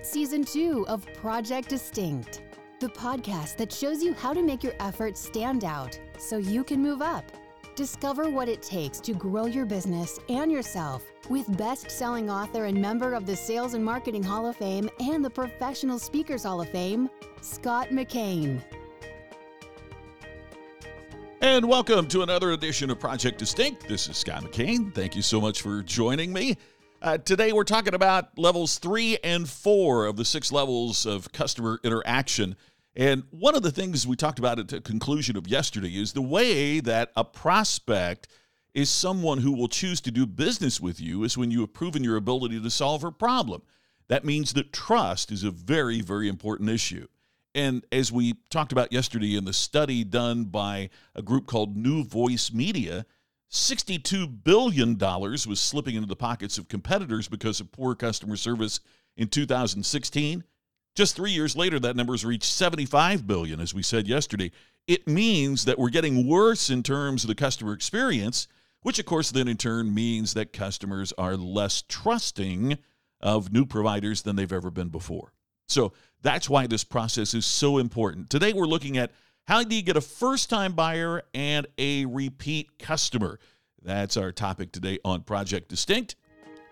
Start season two of Project Distinct, the podcast that shows you how to make your efforts stand out so you can move up. Discover what it takes to grow your business and yourself with best selling author and member of the Sales and Marketing Hall of Fame and the Professional Speakers Hall of Fame, Scott McKain. And welcome to another edition of Project Distinct. This is Scott McKain. Thank you so much for joining me. Uh, today, we're talking about levels three and four of the six levels of customer interaction. And one of the things we talked about at the conclusion of yesterday is the way that a prospect is someone who will choose to do business with you is when you have proven your ability to solve her problem. That means that trust is a very, very important issue. And as we talked about yesterday in the study done by a group called New Voice Media, $62 billion was slipping into the pockets of competitors because of poor customer service in 2016. Just three years later, that number has reached 75 billion, as we said yesterday. It means that we're getting worse in terms of the customer experience, which of course then in turn means that customers are less trusting of new providers than they've ever been before. So that's why this process is so important. Today we're looking at how do you get a first time buyer and a repeat customer? That's our topic today on Project Distinct.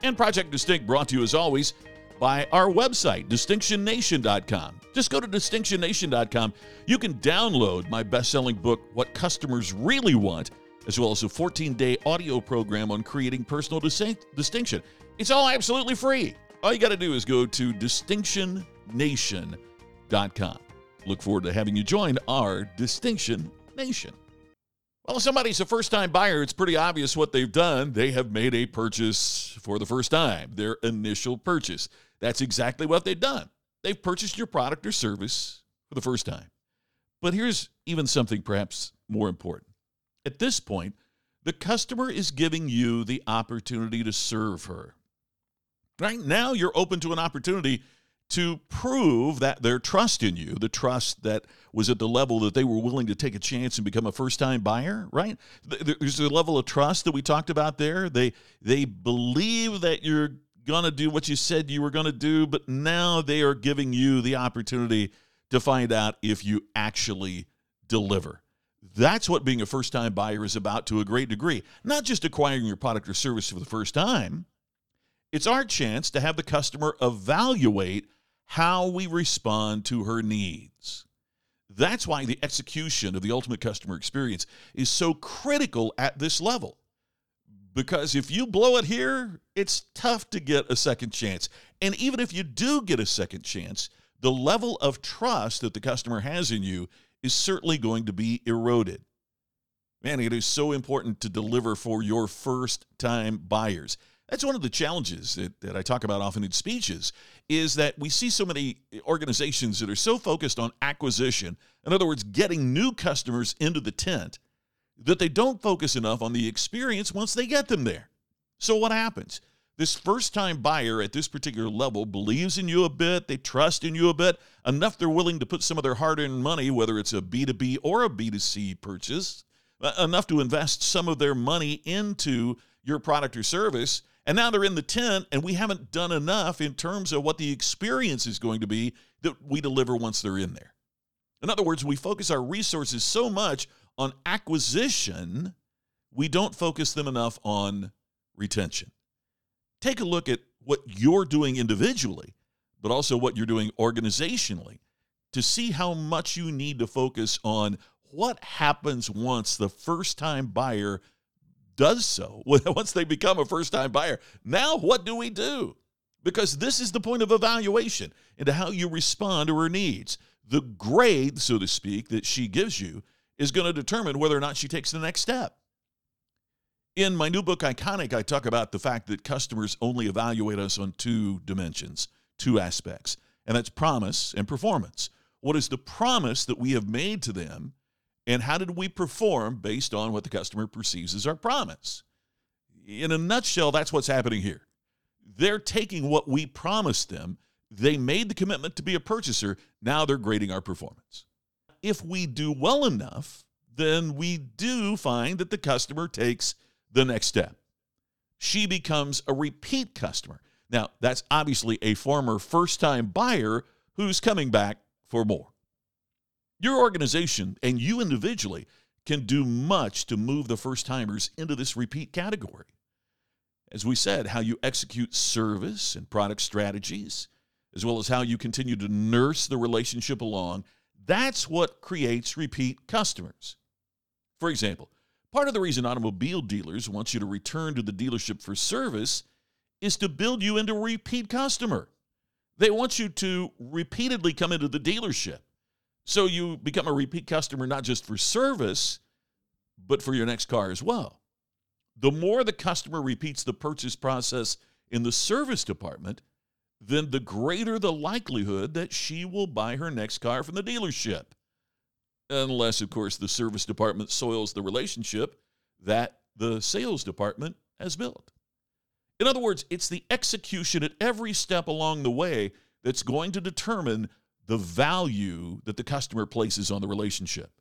And Project Distinct brought to you as always by our website, distinctionnation.com. Just go to distinctionnation.com. You can download my best selling book, What Customers Really Want, as well as a 14 day audio program on creating personal distinction. It's all absolutely free. All you got to do is go to distinctionnation.com. Look forward to having you join our Distinction Nation. Well, if somebody's a first time buyer, it's pretty obvious what they've done. They have made a purchase for the first time, their initial purchase. That's exactly what they've done. They've purchased your product or service for the first time. But here's even something perhaps more important. At this point, the customer is giving you the opportunity to serve her. Right now, you're open to an opportunity to prove that their trust in you, the trust that was at the level that they were willing to take a chance and become a first-time buyer, right? There's a level of trust that we talked about there. They they believe that you're going to do what you said you were going to do, but now they are giving you the opportunity to find out if you actually deliver. That's what being a first-time buyer is about to a great degree. Not just acquiring your product or service for the first time. It's our chance to have the customer evaluate how we respond to her needs. That's why the execution of the ultimate customer experience is so critical at this level. Because if you blow it here, it's tough to get a second chance. And even if you do get a second chance, the level of trust that the customer has in you is certainly going to be eroded. Man, it is so important to deliver for your first time buyers. That's one of the challenges that, that I talk about often in speeches is that we see so many organizations that are so focused on acquisition, in other words, getting new customers into the tent, that they don't focus enough on the experience once they get them there. So what happens? This first time buyer at this particular level believes in you a bit, they trust in you a bit, enough they're willing to put some of their hard earned money, whether it's a B2B or a B2C purchase, uh, enough to invest some of their money into your product or service and now they're in the tent, and we haven't done enough in terms of what the experience is going to be that we deliver once they're in there. In other words, we focus our resources so much on acquisition, we don't focus them enough on retention. Take a look at what you're doing individually, but also what you're doing organizationally to see how much you need to focus on what happens once the first time buyer does so once they become a first time buyer. Now, what do we do? Because this is the point of evaluation into how you respond to her needs. The grade, so to speak, that she gives you is going to determine whether or not she takes the next step. In my new book, Iconic, I talk about the fact that customers only evaluate us on two dimensions, two aspects, and that's promise and performance. What is the promise that we have made to them and how did we perform based on what the customer perceives as our promise? In a nutshell, that's what's happening here. They're taking what we promised them. They made the commitment to be a purchaser. Now they're grading our performance. If we do well enough, then we do find that the customer takes the next step. She becomes a repeat customer. Now, that's obviously a former first time buyer who's coming back for more. Your organization and you individually can do much to move the first timers into this repeat category. As we said, how you execute service and product strategies, as well as how you continue to nurse the relationship along, that's what creates repeat customers. For example, part of the reason automobile dealers want you to return to the dealership for service is to build you into a repeat customer. They want you to repeatedly come into the dealership. So you become a repeat customer not just for service, but for your next car as well. The more the customer repeats the purchase process in the service department, then the greater the likelihood that she will buy her next car from the dealership. Unless, of course, the service department soils the relationship that the sales department has built. In other words, it's the execution at every step along the way that's going to determine the value that the customer places on the relationship.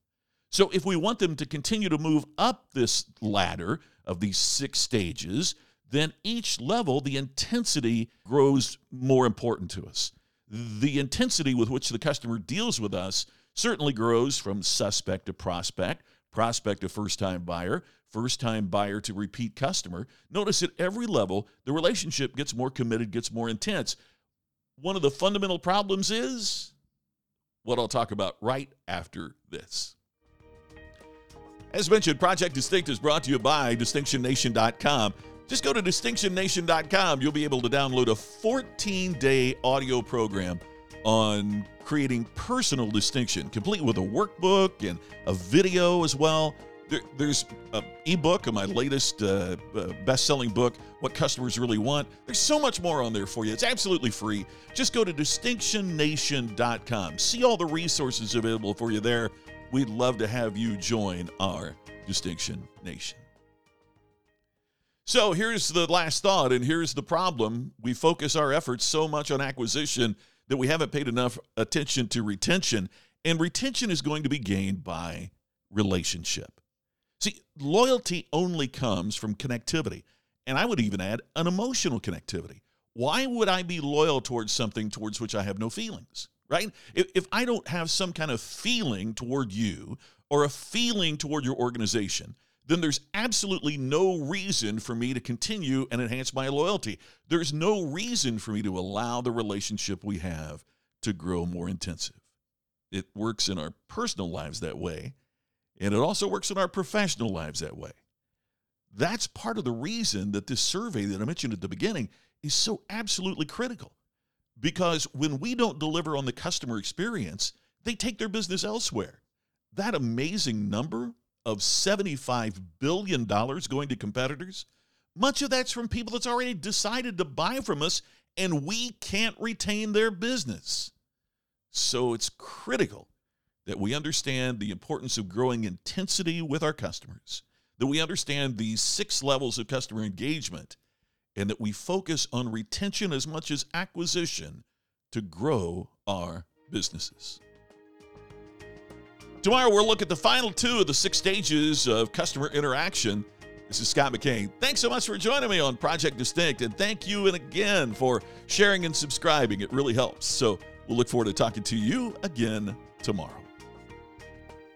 So, if we want them to continue to move up this ladder of these six stages, then each level, the intensity grows more important to us. The intensity with which the customer deals with us certainly grows from suspect to prospect, prospect to first time buyer, first time buyer to repeat customer. Notice at every level, the relationship gets more committed, gets more intense. One of the fundamental problems is what I'll talk about right after this. As mentioned, Project Distinct is brought to you by DistinctionNation.com. Just go to DistinctionNation.com. You'll be able to download a 14 day audio program on creating personal distinction, complete with a workbook and a video as well. There, there's an ebook of my latest uh, uh, best-selling book, "What Customers Really Want." There's so much more on there for you. It's absolutely free. Just go to DistinctionNation.com. See all the resources available for you there. We'd love to have you join our Distinction Nation. So here's the last thought, and here's the problem. We focus our efforts so much on acquisition that we haven't paid enough attention to retention, and retention is going to be gained by relationship. See, loyalty only comes from connectivity. And I would even add an emotional connectivity. Why would I be loyal towards something towards which I have no feelings? Right? If, if I don't have some kind of feeling toward you or a feeling toward your organization, then there's absolutely no reason for me to continue and enhance my loyalty. There's no reason for me to allow the relationship we have to grow more intensive. It works in our personal lives that way. And it also works in our professional lives that way. That's part of the reason that this survey that I mentioned at the beginning is so absolutely critical. Because when we don't deliver on the customer experience, they take their business elsewhere. That amazing number of $75 billion going to competitors, much of that's from people that's already decided to buy from us, and we can't retain their business. So it's critical that we understand the importance of growing intensity with our customers, that we understand these six levels of customer engagement, and that we focus on retention as much as acquisition to grow our businesses. Tomorrow, we'll look at the final two of the six stages of customer interaction. This is Scott McKain. Thanks so much for joining me on Project Distinct, and thank you and again for sharing and subscribing. It really helps. So we'll look forward to talking to you again tomorrow.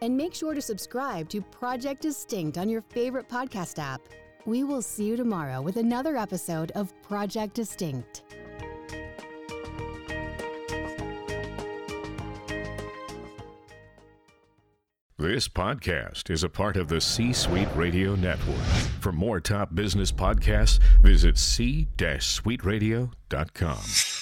and make sure to subscribe to Project Distinct on your favorite podcast app. We will see you tomorrow with another episode of Project Distinct. This podcast is a part of the C Suite Radio Network. For more top business podcasts, visit c-suiteradio.com.